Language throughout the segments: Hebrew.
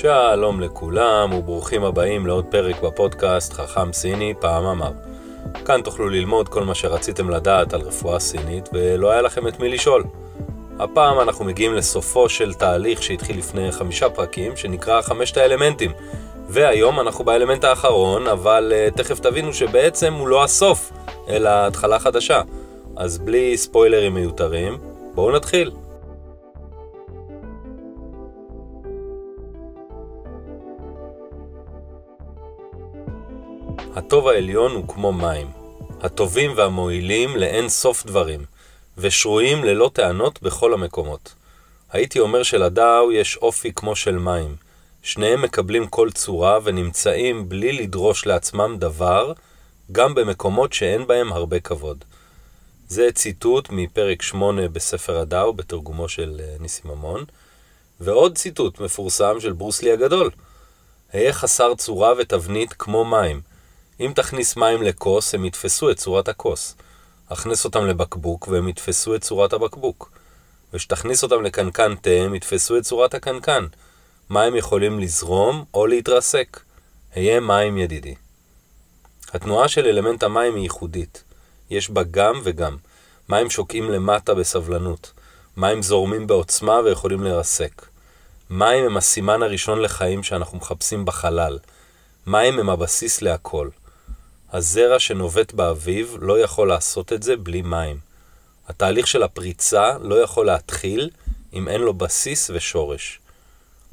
שלום לכולם וברוכים הבאים לעוד פרק בפודקאסט חכם סיני פעם אמר. כאן תוכלו ללמוד כל מה שרציתם לדעת על רפואה סינית ולא היה לכם את מי לשאול. הפעם אנחנו מגיעים לסופו של תהליך שהתחיל לפני חמישה פרקים שנקרא חמשת האלמנטים. והיום אנחנו באלמנט האחרון, אבל uh, תכף תבינו שבעצם הוא לא הסוף, אלא התחלה חדשה. אז בלי ספוילרים מיותרים, בואו נתחיל. הטוב העליון הוא כמו מים, הטובים והמועילים לאין סוף דברים, ושרויים ללא טענות בכל המקומות. הייתי אומר שלדאו יש אופי כמו של מים. שניהם מקבלים כל צורה ונמצאים בלי לדרוש לעצמם דבר, גם במקומות שאין בהם הרבה כבוד. זה ציטוט מפרק 8 בספר הדאו, בתרגומו של אה, ניסים ממון, ועוד ציטוט מפורסם של ברוסלי הגדול. היה חסר צורה ותבנית כמו מים. אם תכניס מים לכוס, הם יתפסו את צורת הכוס. הכניס אותם לבקבוק, והם יתפסו את צורת הבקבוק. ושתכניס אותם לקנקן תה, הם יתפסו את צורת הקנקן. מים יכולים לזרום או להתרסק. היה מים ידידי. התנועה של אלמנט המים היא ייחודית. יש בה גם וגם. מים שוקעים למטה בסבלנות. מים זורמים בעוצמה ויכולים לרסק. מים הם הסימן הראשון לחיים שאנחנו מחפשים בחלל. מים הם הבסיס להכל. הזרע שנובט באביב לא יכול לעשות את זה בלי מים. התהליך של הפריצה לא יכול להתחיל אם אין לו בסיס ושורש.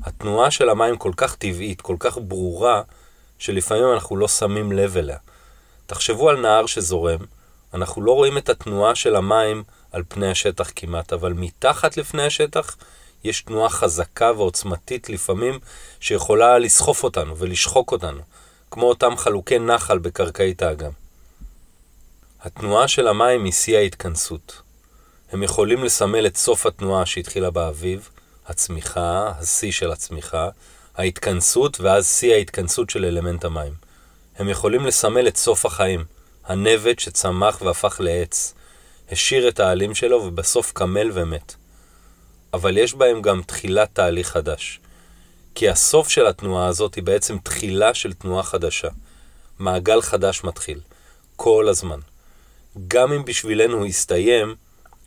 התנועה של המים כל כך טבעית, כל כך ברורה, שלפעמים אנחנו לא שמים לב אליה. תחשבו על נהר שזורם, אנחנו לא רואים את התנועה של המים על פני השטח כמעט, אבל מתחת לפני השטח יש תנועה חזקה ועוצמתית לפעמים שיכולה לסחוף אותנו ולשחוק אותנו, כמו אותם חלוקי נחל בקרקעית האגם. התנועה של המים היא שיא ההתכנסות. הם יכולים לסמל את סוף התנועה שהתחילה באביב, הצמיחה, השיא של הצמיחה, ההתכנסות ואז שיא ההתכנסות של אלמנט המים. הם יכולים לסמל את סוף החיים, הנבט שצמח והפך לעץ, השאיר את העלים שלו ובסוף קמל ומת. אבל יש בהם גם תחילת תהליך חדש. כי הסוף של התנועה הזאת היא בעצם תחילה של תנועה חדשה. מעגל חדש מתחיל, כל הזמן. גם אם בשבילנו הוא יסתיים,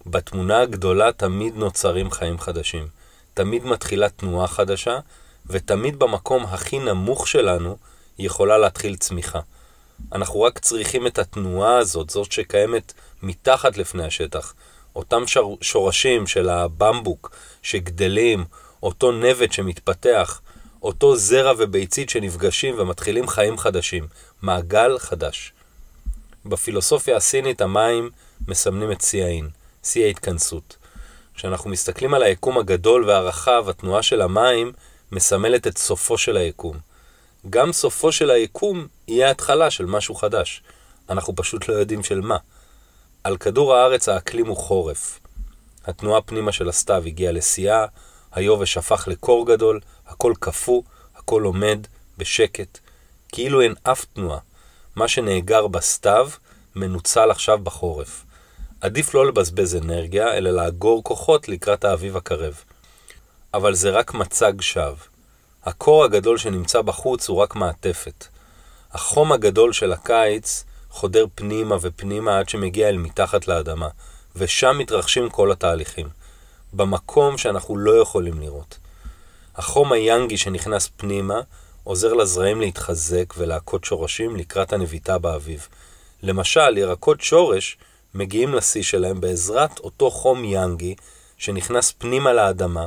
בתמונה הגדולה תמיד נוצרים חיים חדשים. תמיד מתחילה תנועה חדשה, ותמיד במקום הכי נמוך שלנו יכולה להתחיל צמיחה. אנחנו רק צריכים את התנועה הזאת, זאת שקיימת מתחת לפני השטח. אותם שור, שורשים של הבמבוק שגדלים, אותו נבט שמתפתח, אותו זרע וביצית שנפגשים ומתחילים חיים חדשים, מעגל חדש. בפילוסופיה הסינית המים מסמנים את שיא האין, שיא ההתכנסות. כשאנחנו מסתכלים על היקום הגדול והרחב, התנועה של המים מסמלת את סופו של היקום. גם סופו של היקום יהיה התחלה של משהו חדש. אנחנו פשוט לא יודעים של מה. על כדור הארץ האקלים הוא חורף. התנועה פנימה של הסתיו הגיעה לשיאה, היובש הפך לקור גדול, הכל קפוא, הכל עומד, בשקט, כאילו אין אף תנועה. מה שנאגר בסתיו, מנוצל עכשיו בחורף. עדיף לא לבזבז אנרגיה, אלא לאגור כוחות לקראת האביב הקרב. אבל זה רק מצג שווא. הקור הגדול שנמצא בחוץ הוא רק מעטפת. החום הגדול של הקיץ חודר פנימה ופנימה עד שמגיע אל מתחת לאדמה, ושם מתרחשים כל התהליכים. במקום שאנחנו לא יכולים לראות. החום היאנגי שנכנס פנימה עוזר לזרעים להתחזק ולהכות שורשים לקראת הנביטה באביב. למשל, ירקות שורש מגיעים לשיא שלהם בעזרת אותו חום יאנגי שנכנס פנימה לאדמה,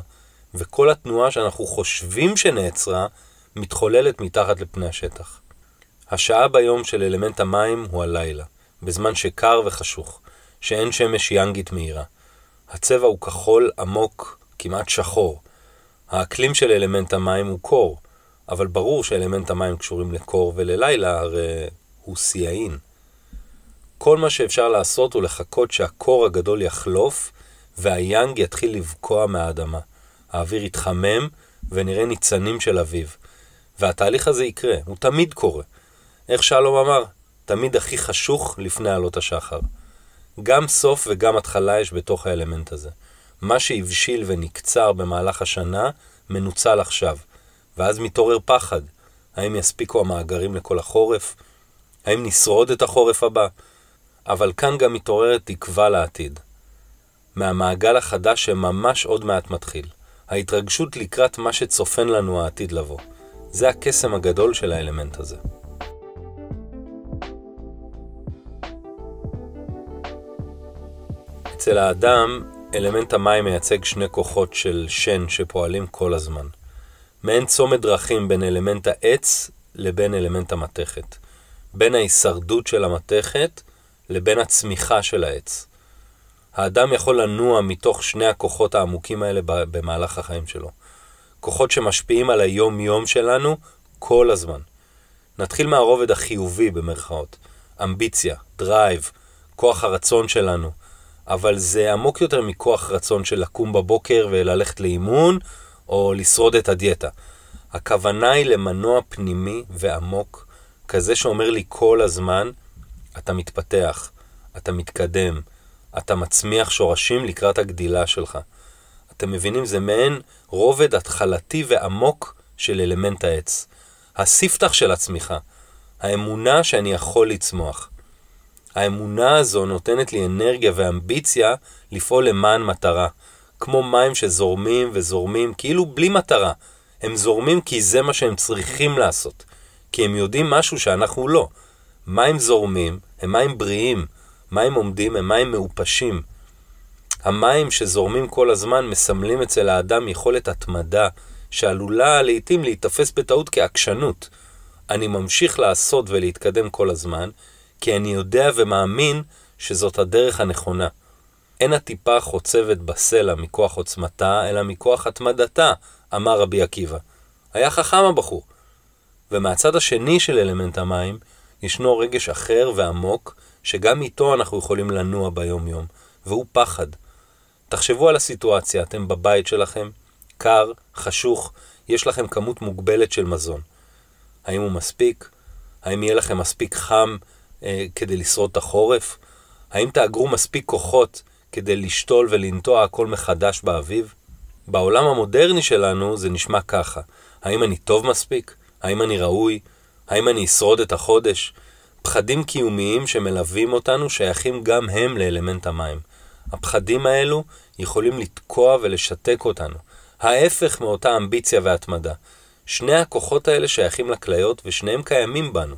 וכל התנועה שאנחנו חושבים שנעצרה, מתחוללת מתחת לפני השטח. השעה ביום של אלמנט המים הוא הלילה, בזמן שקר וחשוך, שאין שמש יאנגית מהירה. הצבע הוא כחול עמוק, כמעט שחור. האקלים של אלמנט המים הוא קור, אבל ברור שאלמנט המים קשורים לקור וללילה, הרי הוא שיאין. כל מה שאפשר לעשות הוא לחכות שהקור הגדול יחלוף והיאנג יתחיל לבקוע מהאדמה. האוויר יתחמם ונראה ניצנים של אביב. והתהליך הזה יקרה, הוא תמיד קורה. איך שלום אמר, תמיד הכי חשוך לפני עלות השחר. גם סוף וגם התחלה יש בתוך האלמנט הזה. מה שהבשיל ונקצר במהלך השנה, מנוצל עכשיו. ואז מתעורר פחד. האם יספיקו המאגרים לכל החורף? האם נשרוד את החורף הבא? אבל כאן גם מתעוררת תקווה לעתיד. מהמעגל החדש שממש עוד מעט מתחיל. ההתרגשות לקראת מה שצופן לנו העתיד לבוא. זה הקסם הגדול של האלמנט הזה. אצל האדם, אלמנט המים מייצג שני כוחות של שן שפועלים כל הזמן. מעין צומת דרכים בין אלמנט העץ לבין אלמנט המתכת. בין ההישרדות של המתכת לבין הצמיחה של העץ. האדם יכול לנוע מתוך שני הכוחות העמוקים האלה במהלך החיים שלו. כוחות שמשפיעים על היום-יום שלנו כל הזמן. נתחיל מהרובד החיובי במרכאות. אמביציה, דרייב, כוח הרצון שלנו. אבל זה עמוק יותר מכוח רצון של לקום בבוקר וללכת לאימון, או לשרוד את הדיאטה. הכוונה היא למנוע פנימי ועמוק, כזה שאומר לי כל הזמן, אתה מתפתח, אתה מתקדם, אתה מצמיח שורשים לקראת הגדילה שלך. אתם מבינים? זה מעין רובד התחלתי ועמוק של אלמנט העץ. הספתח של הצמיחה. האמונה שאני יכול לצמוח. האמונה הזו נותנת לי אנרגיה ואמביציה לפעול למען מטרה. כמו מים שזורמים וזורמים, כאילו בלי מטרה. הם זורמים כי זה מה שהם צריכים לעשות. כי הם יודעים משהו שאנחנו לא. מים זורמים הם מים בריאים, מים עומדים הם מים מעופשים. המים שזורמים כל הזמן מסמלים אצל האדם יכולת התמדה, שעלולה לעתים להיתפס בטעות כעקשנות. אני ממשיך לעשות ולהתקדם כל הזמן, כי אני יודע ומאמין שזאת הדרך הנכונה. אין הטיפה חוצבת בסלע מכוח עוצמתה, אלא מכוח התמדתה, אמר רבי עקיבא. היה חכם הבחור. ומהצד השני של אלמנט המים, ישנו רגש אחר ועמוק, שגם איתו אנחנו יכולים לנוע ביום-יום, והוא פחד. תחשבו על הסיטואציה, אתם בבית שלכם, קר, חשוך, יש לכם כמות מוגבלת של מזון. האם הוא מספיק? האם יהיה לכם מספיק חם אה, כדי לשרוד את החורף? האם תאגרו מספיק כוחות כדי לשתול ולנטוע הכל מחדש באביב? בעולם המודרני שלנו זה נשמע ככה. האם אני טוב מספיק? האם אני ראוי? האם אני אשרוד את החודש? פחדים קיומיים שמלווים אותנו שייכים גם הם לאלמנט המים. הפחדים האלו יכולים לתקוע ולשתק אותנו. ההפך מאותה אמביציה והתמדה. שני הכוחות האלה שייכים לכליות ושניהם קיימים בנו.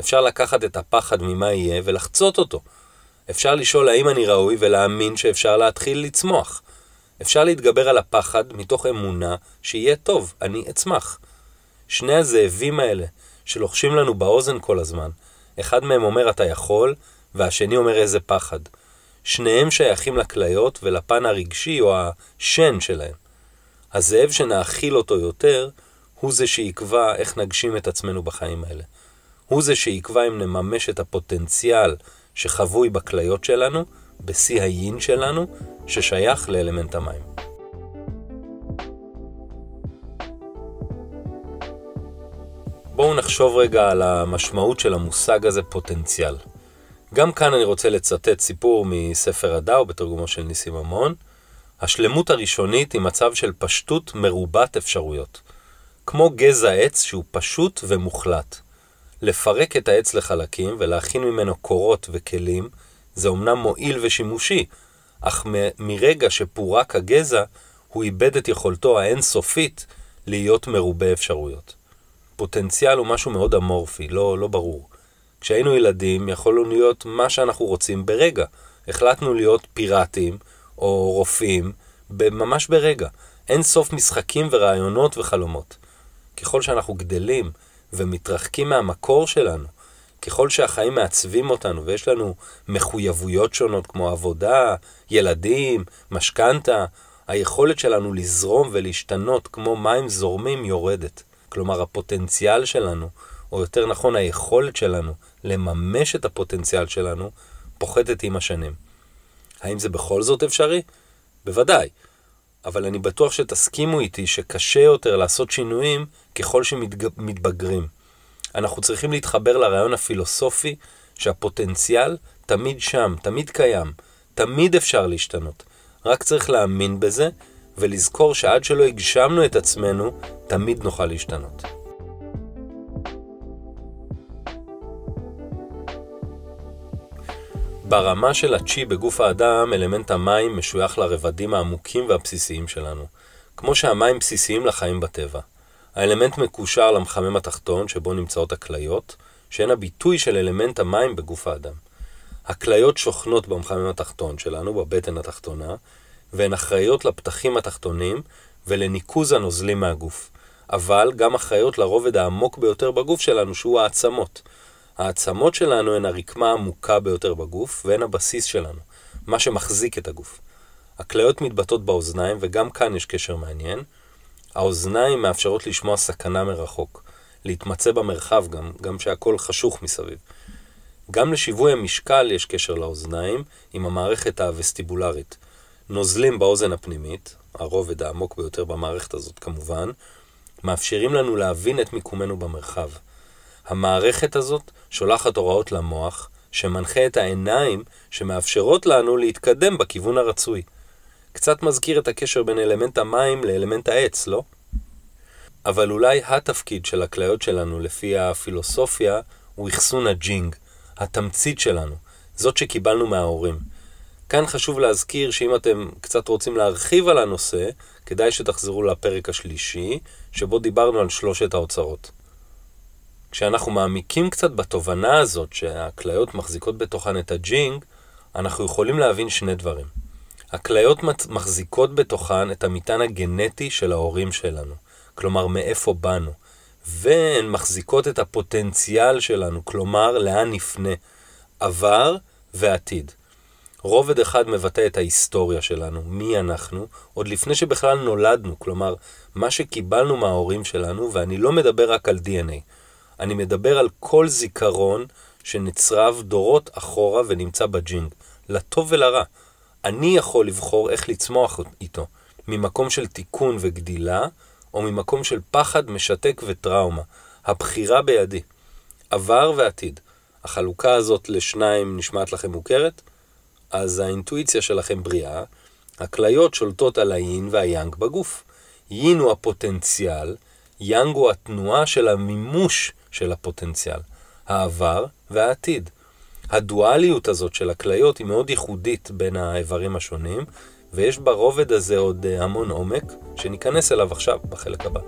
אפשר לקחת את הפחד ממה יהיה ולחצות אותו. אפשר לשאול האם אני ראוי ולהאמין שאפשר להתחיל לצמוח. אפשר להתגבר על הפחד מתוך אמונה שיהיה טוב, אני אצמח. שני הזאבים האלה שלוחשים לנו באוזן כל הזמן, אחד מהם אומר אתה יכול, והשני אומר איזה פחד. שניהם שייכים לכליות ולפן הרגשי או השן שלהם. הזאב שנאכיל אותו יותר, הוא זה שיקבע איך נגשים את עצמנו בחיים האלה. הוא זה שיקבע אם נממש את הפוטנציאל שחבוי בכליות שלנו, בשיא היין שלנו, ששייך לאלמנט המים. בואו נחשוב רגע על המשמעות של המושג הזה פוטנציאל. גם כאן אני רוצה לצטט סיפור מספר הדאו בתרגומו של ניסים ממון. השלמות הראשונית היא מצב של פשטות מרובת אפשרויות. כמו גזע עץ שהוא פשוט ומוחלט. לפרק את העץ לחלקים ולהכין ממנו קורות וכלים, זה אומנם מועיל ושימושי, אך מ- מרגע שפורק הגזע, הוא איבד את יכולתו האינסופית להיות מרובה אפשרויות. פוטנציאל הוא משהו מאוד אמורפי, לא, לא ברור. כשהיינו ילדים יכולנו להיות מה שאנחנו רוצים ברגע. החלטנו להיות פיראטים או רופאים ממש ברגע. אין סוף משחקים ורעיונות וחלומות. ככל שאנחנו גדלים ומתרחקים מהמקור שלנו, ככל שהחיים מעצבים אותנו ויש לנו מחויבויות שונות כמו עבודה, ילדים, משכנתה, היכולת שלנו לזרום ולהשתנות כמו מים זורמים יורדת. כלומר הפוטנציאל שלנו, או יותר נכון היכולת שלנו לממש את הפוטנציאל שלנו, פוחתת עם השנים. האם זה בכל זאת אפשרי? בוודאי. אבל אני בטוח שתסכימו איתי שקשה יותר לעשות שינויים ככל שמתבגרים. אנחנו צריכים להתחבר לרעיון הפילוסופי שהפוטנציאל תמיד שם, תמיד קיים, תמיד אפשר להשתנות. רק צריך להאמין בזה ולזכור שעד שלא הגשמנו את עצמנו, תמיד נוכל להשתנות. ברמה של הצ'י בגוף האדם, אלמנט המים משוייך לרבדים העמוקים והבסיסיים שלנו, כמו שהמים בסיסיים לחיים בטבע. האלמנט מקושר למחמם התחתון, שבו נמצאות הכליות, שהן הביטוי של אלמנט המים בגוף האדם. הכליות שוכנות במחמם התחתון שלנו, בבטן התחתונה, והן אחראיות לפתחים התחתונים ולניקוז הנוזלים מהגוף. אבל גם אחראיות לרובד העמוק ביותר בגוף שלנו, שהוא העצמות. העצמות שלנו הן הרקמה העמוקה ביותר בגוף, והן הבסיס שלנו, מה שמחזיק את הגוף. הכליות מתבטאות באוזניים, וגם כאן יש קשר מעניין. האוזניים מאפשרות לשמוע סכנה מרחוק, להתמצא במרחב גם, גם שהכל חשוך מסביב. גם לשיווי המשקל יש קשר לאוזניים עם המערכת הווסטיבולרית. נוזלים באוזן הפנימית, הרובד העמוק ביותר במערכת הזאת כמובן, מאפשרים לנו להבין את מיקומנו במרחב. המערכת הזאת שולחת הוראות למוח, שמנחה את העיניים שמאפשרות לנו להתקדם בכיוון הרצוי. קצת מזכיר את הקשר בין אלמנט המים לאלמנט העץ, לא? אבל אולי התפקיד של הכליות שלנו לפי הפילוסופיה הוא אחסון הג'ינג, התמצית שלנו, זאת שקיבלנו מההורים. כאן חשוב להזכיר שאם אתם קצת רוצים להרחיב על הנושא, כדאי שתחזרו לפרק השלישי, שבו דיברנו על שלושת האוצרות. כשאנחנו מעמיקים קצת בתובנה הזאת שהכליות מחזיקות בתוכן את הג'ינג, אנחנו יכולים להבין שני דברים. הכליות מחזיקות בתוכן את המטען הגנטי של ההורים שלנו, כלומר מאיפה באנו, והן מחזיקות את הפוטנציאל שלנו, כלומר לאן נפנה, עבר ועתיד. רובד אחד מבטא את ההיסטוריה שלנו, מי אנחנו, עוד לפני שבכלל נולדנו, כלומר, מה שקיבלנו מההורים שלנו, ואני לא מדבר רק על DNA. אני מדבר על כל זיכרון שנצרב דורות אחורה ונמצא בג'ינג, לטוב ולרע. אני יכול לבחור איך לצמוח איתו, ממקום של תיקון וגדילה, או ממקום של פחד משתק וטראומה. הבחירה בידי. עבר ועתיד. החלוקה הזאת לשניים נשמעת לכם מוכרת? אז האינטואיציה שלכם בריאה, הכליות שולטות על היין והיאנג בגוף. יין הוא הפוטנציאל, יאנג הוא התנועה של המימוש של הפוטנציאל, העבר והעתיד. הדואליות הזאת של הכליות היא מאוד ייחודית בין האיברים השונים, ויש ברובד הזה עוד אה, המון עומק, שניכנס אליו עכשיו, בחלק הבא.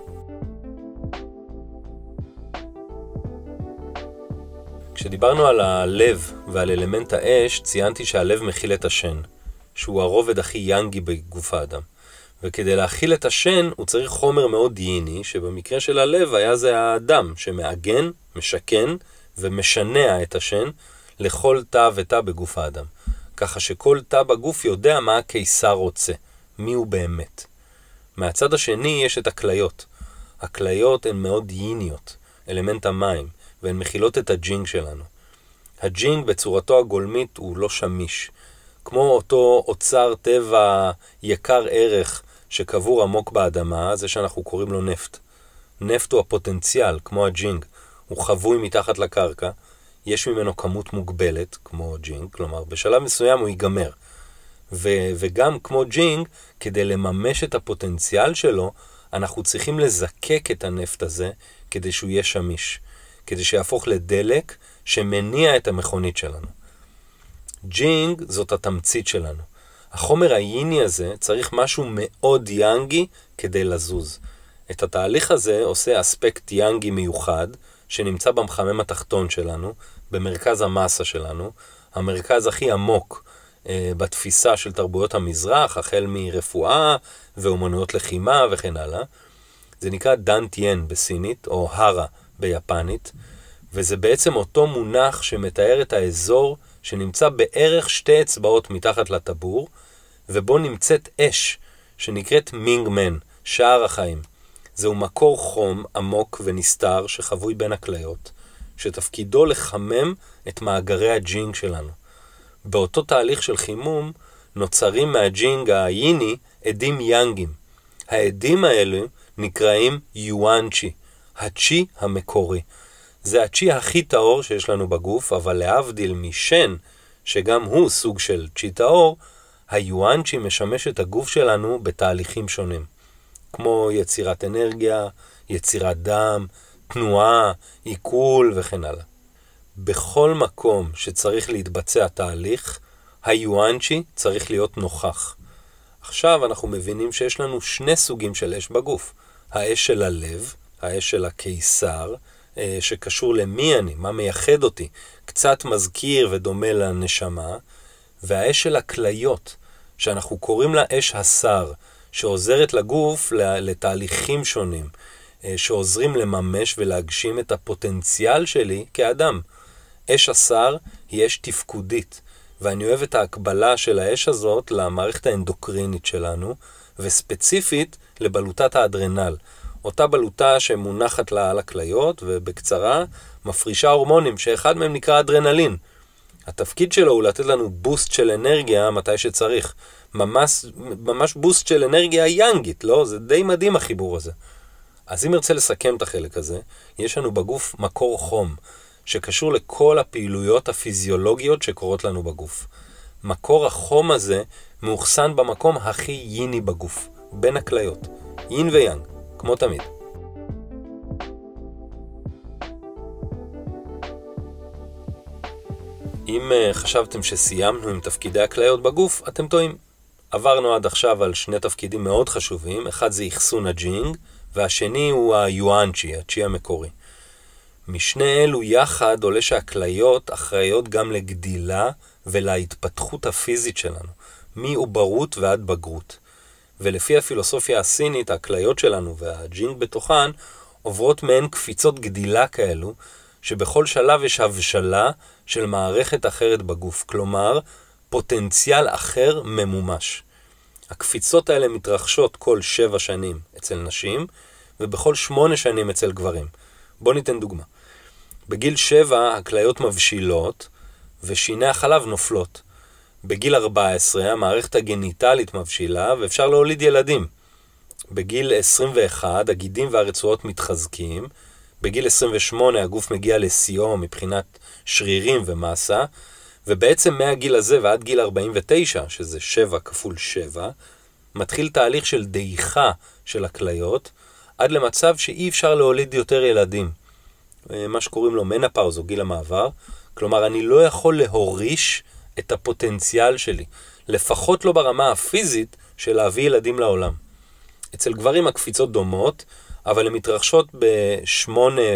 כשדיברנו על הלב ועל אלמנט האש, ציינתי שהלב מכיל את השן, שהוא הרובד הכי יאנגי בגוף האדם. וכדי להכיל את השן, הוא צריך חומר מאוד ייני, שבמקרה של הלב היה זה הדם, שמעגן, משכן ומשנע את השן לכל תא ותא בגוף האדם. ככה שכל תא בגוף יודע מה הקיסר רוצה, מי הוא באמת. מהצד השני יש את הכליות. הכליות הן מאוד ייניות, אלמנט המים, והן מכילות את הג'ינג שלנו. הג'ינג בצורתו הגולמית הוא לא שמיש. כמו אותו אוצר טבע יקר ערך שקבור עמוק באדמה, זה שאנחנו קוראים לו נפט. נפט הוא הפוטנציאל, כמו הג'ינג. הוא חבוי מתחת לקרקע, יש ממנו כמות מוגבלת, כמו ג'ינג, כלומר, בשלב מסוים הוא ייגמר. ו- וגם כמו ג'ינג, כדי לממש את הפוטנציאל שלו, אנחנו צריכים לזקק את הנפט הזה כדי שהוא יהיה שמיש. כדי שיהפוך לדלק שמניע את המכונית שלנו. ג'ינג זאת התמצית שלנו. החומר האיני הזה צריך משהו מאוד יאנגי כדי לזוז. את התהליך הזה עושה אספקט יאנגי מיוחד, שנמצא במחמם התחתון שלנו, במרכז המסה שלנו, המרכז הכי עמוק אה, בתפיסה של תרבויות המזרח, החל מרפואה ואומנויות לחימה וכן הלאה. זה נקרא דנטיין בסינית, או הרה ביפנית, וזה בעצם אותו מונח שמתאר את האזור שנמצא בערך שתי אצבעות מתחת לטבור, ובו נמצאת אש, שנקראת מינג מן, שער החיים. זהו מקור חום עמוק ונסתר שחבוי בין הכליות, שתפקידו לחמם את מאגרי הג'ינג שלנו. באותו תהליך של חימום נוצרים מהג'ינג הייני אדים יאנגים. העדים האלה נקראים יואנצ'י, הצ'י המקורי. זה הצ'י הכי טהור שיש לנו בגוף, אבל להבדיל משן, שגם הוא סוג של צ'י טהור, היואנצ'י משמש את הגוף שלנו בתהליכים שונים, כמו יצירת אנרגיה, יצירת דם, תנועה, עיכול וכן הלאה. בכל מקום שצריך להתבצע תהליך, היואנצ'י צריך להיות נוכח. עכשיו אנחנו מבינים שיש לנו שני סוגים של אש בגוף. האש של הלב, האש של הקיסר, שקשור למי אני, מה מייחד אותי, קצת מזכיר ודומה לנשמה, והאש של הכליות, שאנחנו קוראים לה אש השר, שעוזרת לגוף לתהליכים שונים, אה, שעוזרים לממש ולהגשים את הפוטנציאל שלי כאדם. אש השר היא אש תפקודית, ואני אוהב את ההקבלה של האש הזאת למערכת האנדוקרינית שלנו, וספציפית לבלוטת האדרנל. אותה בלוטה שמונחת לה על הכליות, ובקצרה, מפרישה הורמונים, שאחד מהם נקרא אדרנלין. התפקיד שלו הוא לתת לנו בוסט של אנרגיה מתי שצריך. ממש, ממש בוסט של אנרגיה יאנגית, לא? זה די מדהים החיבור הזה. אז אם נרצה לסכם את החלק הזה, יש לנו בגוף מקור חום, שקשור לכל הפעילויות הפיזיולוגיות שקורות לנו בגוף. מקור החום הזה מאוחסן במקום הכי ייני בגוף, בין הכליות. יין ויאנג, כמו תמיד. אם uh, חשבתם שסיימנו עם תפקידי הכליות בגוף, אתם טועים. עברנו עד עכשיו על שני תפקידים מאוד חשובים, אחד זה אחסון הג'ינג, והשני הוא היואנצ'י, הצ'י המקורי. משני אלו יחד עולה שהכליות אחראיות גם לגדילה ולהתפתחות הפיזית שלנו, מעוברות ועד בגרות. ולפי הפילוסופיה הסינית, הכליות שלנו והג'ינג בתוכן עוברות מעין קפיצות גדילה כאלו, שבכל שלב יש הבשלה של מערכת אחרת בגוף, כלומר, פוטנציאל אחר ממומש. הקפיצות האלה מתרחשות כל שבע שנים אצל נשים, ובכל שמונה שנים אצל גברים. בואו ניתן דוגמה. בגיל שבע הכליות מבשילות, ושיני החלב נופלות. בגיל 14 המערכת הגניטלית מבשילה, ואפשר להוליד ילדים. בגיל 21 הגידים והרצועות מתחזקים, בגיל 28 הגוף מגיע לשיאו מבחינת שרירים ומסה, ובעצם מהגיל הזה ועד גיל 49, שזה 7 כפול 7, מתחיל תהליך של דעיכה של הכליות, עד למצב שאי אפשר להוליד יותר ילדים. אה, מה שקוראים לו מנפאוז או גיל המעבר. כלומר, אני לא יכול להוריש את הפוטנציאל שלי, לפחות לא ברמה הפיזית של להביא ילדים לעולם. אצל גברים הקפיצות דומות, אבל הן מתרחשות ב-8,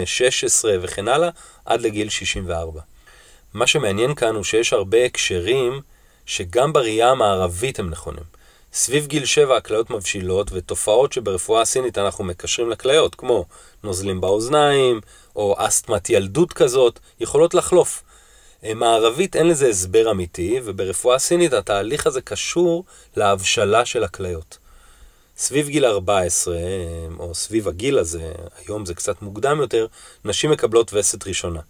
16 וכן הלאה, עד לגיל 64. מה שמעניין כאן הוא שיש הרבה הקשרים שגם בראייה המערבית הם נכונים. סביב גיל 7 הכליות מבשילות, ותופעות שברפואה הסינית אנחנו מקשרים לכליות, כמו נוזלים באוזניים, או אסתמת ילדות כזאת, יכולות לחלוף. אה, מערבית אין לזה הסבר אמיתי, וברפואה סינית התהליך הזה קשור להבשלה של הכליות. סביב גיל 14, אה, או סביב הגיל הזה, היום זה קצת מוקדם יותר, נשים מקבלות וסת ראשונה.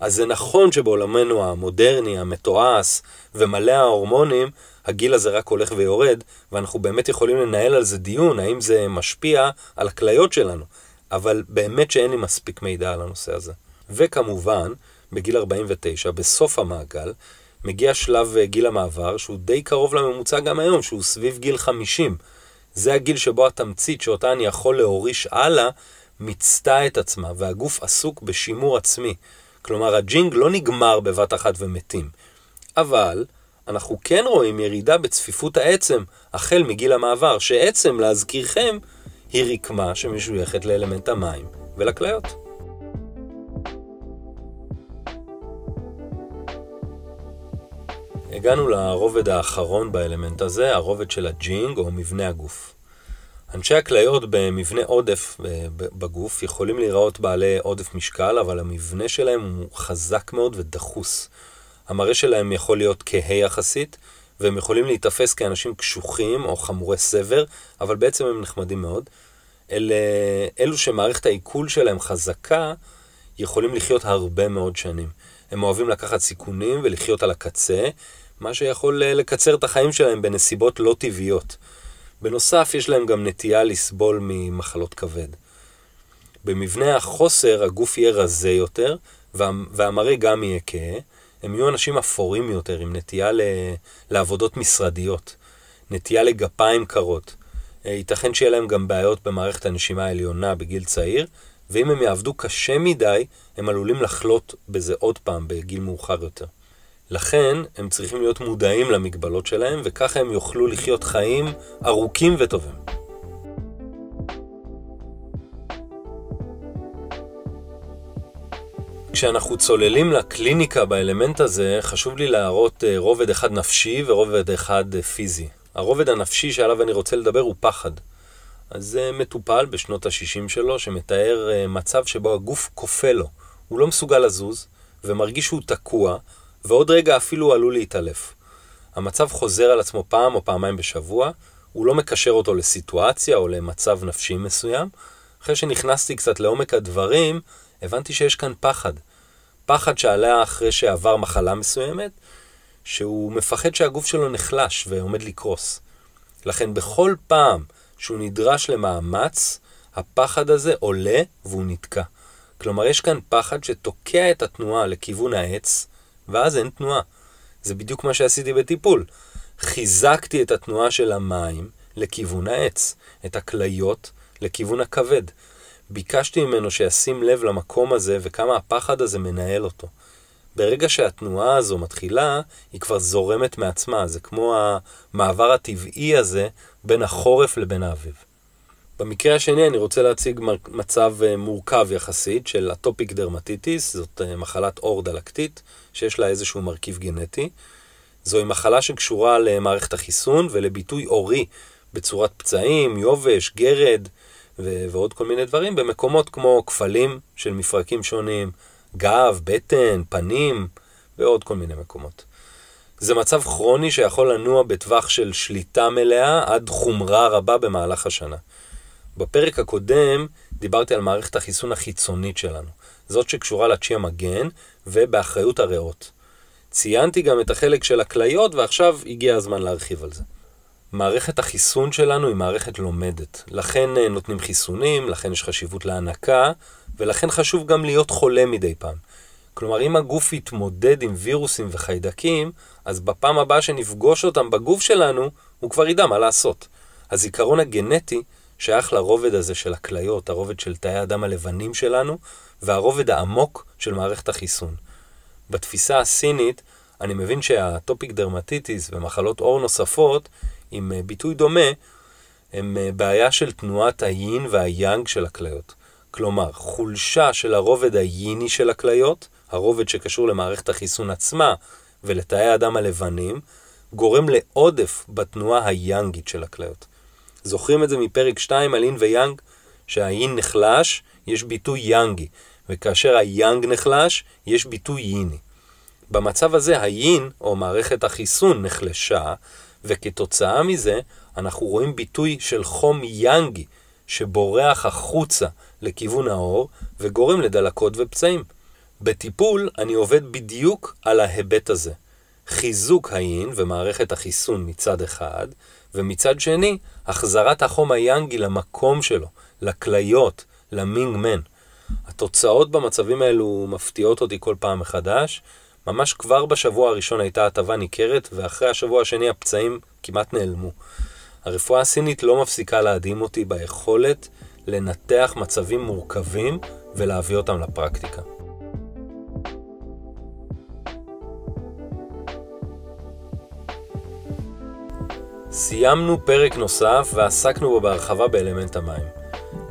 אז זה נכון שבעולמנו המודרני, המתועש ומלא ההורמונים, הגיל הזה רק הולך ויורד, ואנחנו באמת יכולים לנהל על זה דיון, האם זה משפיע על הכליות שלנו. אבל באמת שאין לי מספיק מידע על הנושא הזה. וכמובן, בגיל 49, בסוף המעגל, מגיע שלב אה, גיל המעבר, שהוא די קרוב לממוצע גם היום, שהוא סביב גיל 50. זה הגיל שבו התמצית שאותה אני יכול להוריש הלאה, מיצתה את עצמה, והגוף עסוק בשימור עצמי. כלומר, הג'ינג לא נגמר בבת אחת ומתים. אבל, אנחנו כן רואים ירידה בצפיפות העצם, החל מגיל המעבר, שעצם, להזכירכם, היא רקמה שמשויכת לאלמנט המים ולכליות. הגענו לרובד האחרון באלמנט הזה, הרובד של הג'ינג או מבנה הגוף. אנשי הכליות במבנה עודף אה, בגוף יכולים להיראות בעלי עודף משקל, אבל המבנה שלהם הוא חזק מאוד ודחוס. המראה שלהם יכול להיות כהה יחסית, והם יכולים להיתפס כאנשים קשוחים או חמורי סבר, אבל בעצם הם נחמדים מאוד. אל, אלו שמערכת העיכול שלהם חזקה, יכולים לחיות הרבה מאוד שנים. הם אוהבים לקחת סיכונים ולחיות על הקצה, מה שיכול לקצר את החיים שלהם בנסיבות לא טבעיות. בנוסף, יש להם גם נטייה לסבול ממחלות כבד. במבנה החוסר הגוף יהיה רזה יותר, והמראה גם יהיה כהה. הם יהיו אנשים אפורים יותר, עם נטייה ל... לעבודות משרדיות. נטייה לגפיים קרות. אה, ייתכן שיהיה להם גם בעיות במערכת הנשימה העליונה בגיל צעיר, ואם הם יעבדו קשה מדי, הם עלולים לחלות בזה עוד פעם בגיל מאוחר יותר. לכן, הם צריכים להיות מודעים למגבלות שלהם, וככה הם יוכלו לחיות חיים ארוכים וטובים. כשאנחנו צוללים לקליניקה באלמנט הזה, חשוב לי להראות אה, רובד אחד נפשי ורובד אחד אה, פיזי. הרובד הנפשי שעליו אני רוצה לדבר הוא פחד. אז זה מטופל בשנות ה-60 שלו, שמתאר אה, מצב שבו הגוף כופה לו. הוא לא מסוגל לזוז, ומרגיש שהוא תקוע, ועוד רגע אפילו עלול להתעלף. המצב חוזר על עצמו פעם או פעמיים בשבוע, הוא לא מקשר אותו לסיטואציה או למצב נפשי מסוים. אחרי שנכנסתי קצת לעומק הדברים, הבנתי שיש כאן פחד. פחד שעלה אחרי שעבר מחלה מסוימת, שהוא מפחד שהגוף שלו נחלש ועומד לקרוס. לכן בכל פעם שהוא נדרש למאמץ, הפחד הזה עולה והוא נתקע. כלומר, יש כאן פחד שתוקע את התנועה לכיוון העץ, ואז אין תנועה. זה בדיוק מה שעשיתי בטיפול. חיזקתי את התנועה של המים לכיוון העץ, את הכליות לכיוון הכבד. ביקשתי ממנו שישים לב למקום הזה וכמה הפחד הזה מנהל אותו. ברגע שהתנועה הזו מתחילה, היא כבר זורמת מעצמה, זה כמו המעבר הטבעי הזה בין החורף לבין האביב. במקרה השני אני רוצה להציג מצב אה, מורכב יחסית של אטופיק דרמטיטיס, זאת אה, מחלת עור דלקתית, שיש לה איזשהו מרכיב גנטי. זוהי מחלה שקשורה למערכת החיסון ולביטוי עורי בצורת פצעים, יובש, גרד ו- ועוד כל מיני דברים במקומות כמו כפלים של מפרקים שונים, גב, בטן, פנים ועוד כל מיני מקומות. זה מצב כרוני שיכול לנוע בטווח של שליטה מלאה עד חומרה רבה במהלך השנה. בפרק הקודם דיברתי על מערכת החיסון החיצונית שלנו, זאת שקשורה לצ'י המגן ובאחריות הריאות. ציינתי גם את החלק של הכליות ועכשיו הגיע הזמן להרחיב על זה. מערכת החיסון שלנו היא מערכת לומדת, לכן אה, נותנים חיסונים, לכן יש חשיבות להנקה, ולכן חשוב גם להיות חולה מדי פעם. כלומר, אם הגוף יתמודד עם וירוסים וחיידקים, אז בפעם הבאה שנפגוש אותם בגוף שלנו, הוא כבר ידע מה לעשות. הזיכרון הגנטי שייך לרובד הזה של הכליות, הרובד של תאי הדם הלבנים שלנו, והרובד העמוק של מערכת החיסון. בתפיסה הסינית, אני מבין שהטופיק דרמטיטיס ומחלות עור נוספות, עם אה, ביטוי דומה, הם אה, בעיה של תנועת היין והיאנג של הכליות. כלומר, חולשה של הרובד היני של הכליות, הרובד שקשור למערכת החיסון עצמה ולתאי הדם הלבנים, גורם לעודף בתנועה היאנגית של הכליות. זוכרים את זה מפרק 2 על אין ויאנג? שהאין נחלש, יש ביטוי יאנגי, וכאשר היאנג נחלש, יש ביטוי ייני. במצב הזה היין, או מערכת החיסון, נחלשה, וכתוצאה מזה אנחנו רואים ביטוי של חום יאנגי, שבורח החוצה לכיוון האור, וגורם לדלקות ופצעים. בטיפול אני עובד בדיוק על ההיבט הזה. חיזוק האין ומערכת החיסון מצד אחד, ומצד שני, החזרת החום היאנגי למקום שלו, לכליות, למינג מן. התוצאות במצבים האלו מפתיעות אותי כל פעם מחדש. ממש כבר בשבוע הראשון הייתה הטבה ניכרת, ואחרי השבוע השני הפצעים כמעט נעלמו. הרפואה הסינית לא מפסיקה להדהים אותי ביכולת לנתח מצבים מורכבים ולהביא אותם לפרקטיקה. סיימנו פרק נוסף ועסקנו בו בהרחבה באלמנט המים.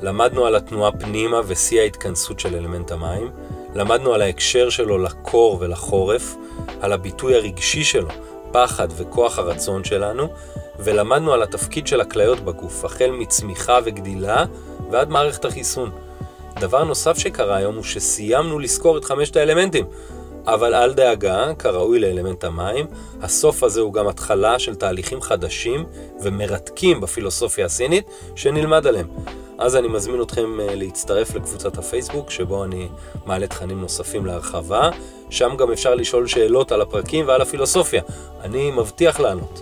למדנו על התנועה פנימה ושיא ההתכנסות של אלמנט המים, למדנו על ההקשר שלו לקור ולחורף, על הביטוי הרגשי שלו, פחד וכוח הרצון שלנו, ולמדנו על התפקיד של הכליות בגוף, החל מצמיחה וגדילה ועד מערכת החיסון. דבר נוסף שקרה היום הוא שסיימנו לזכור את חמשת האלמנטים, אבל אל דאגה, כראוי לאלמנט המים, הסוף הזה הוא גם התחלה של תהליכים חדשים ומרתקים בפילוסופיה הסינית שנלמד עליהם. אז אני מזמין אתכם אה, להצטרף לקבוצת הפייסבוק, שבו אני מעלה תכנים נוספים להרחבה. שם גם אפשר לשאול שאלות על הפרקים ועל הפילוסופיה. אני מבטיח לענות.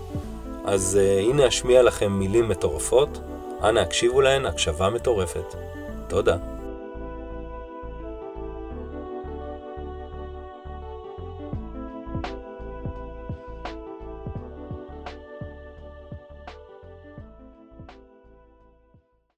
אז uh, הנה אשמיע לכם מילים מטורפות. אנא הקשיבו להן הקשבה מטורפת. תודה.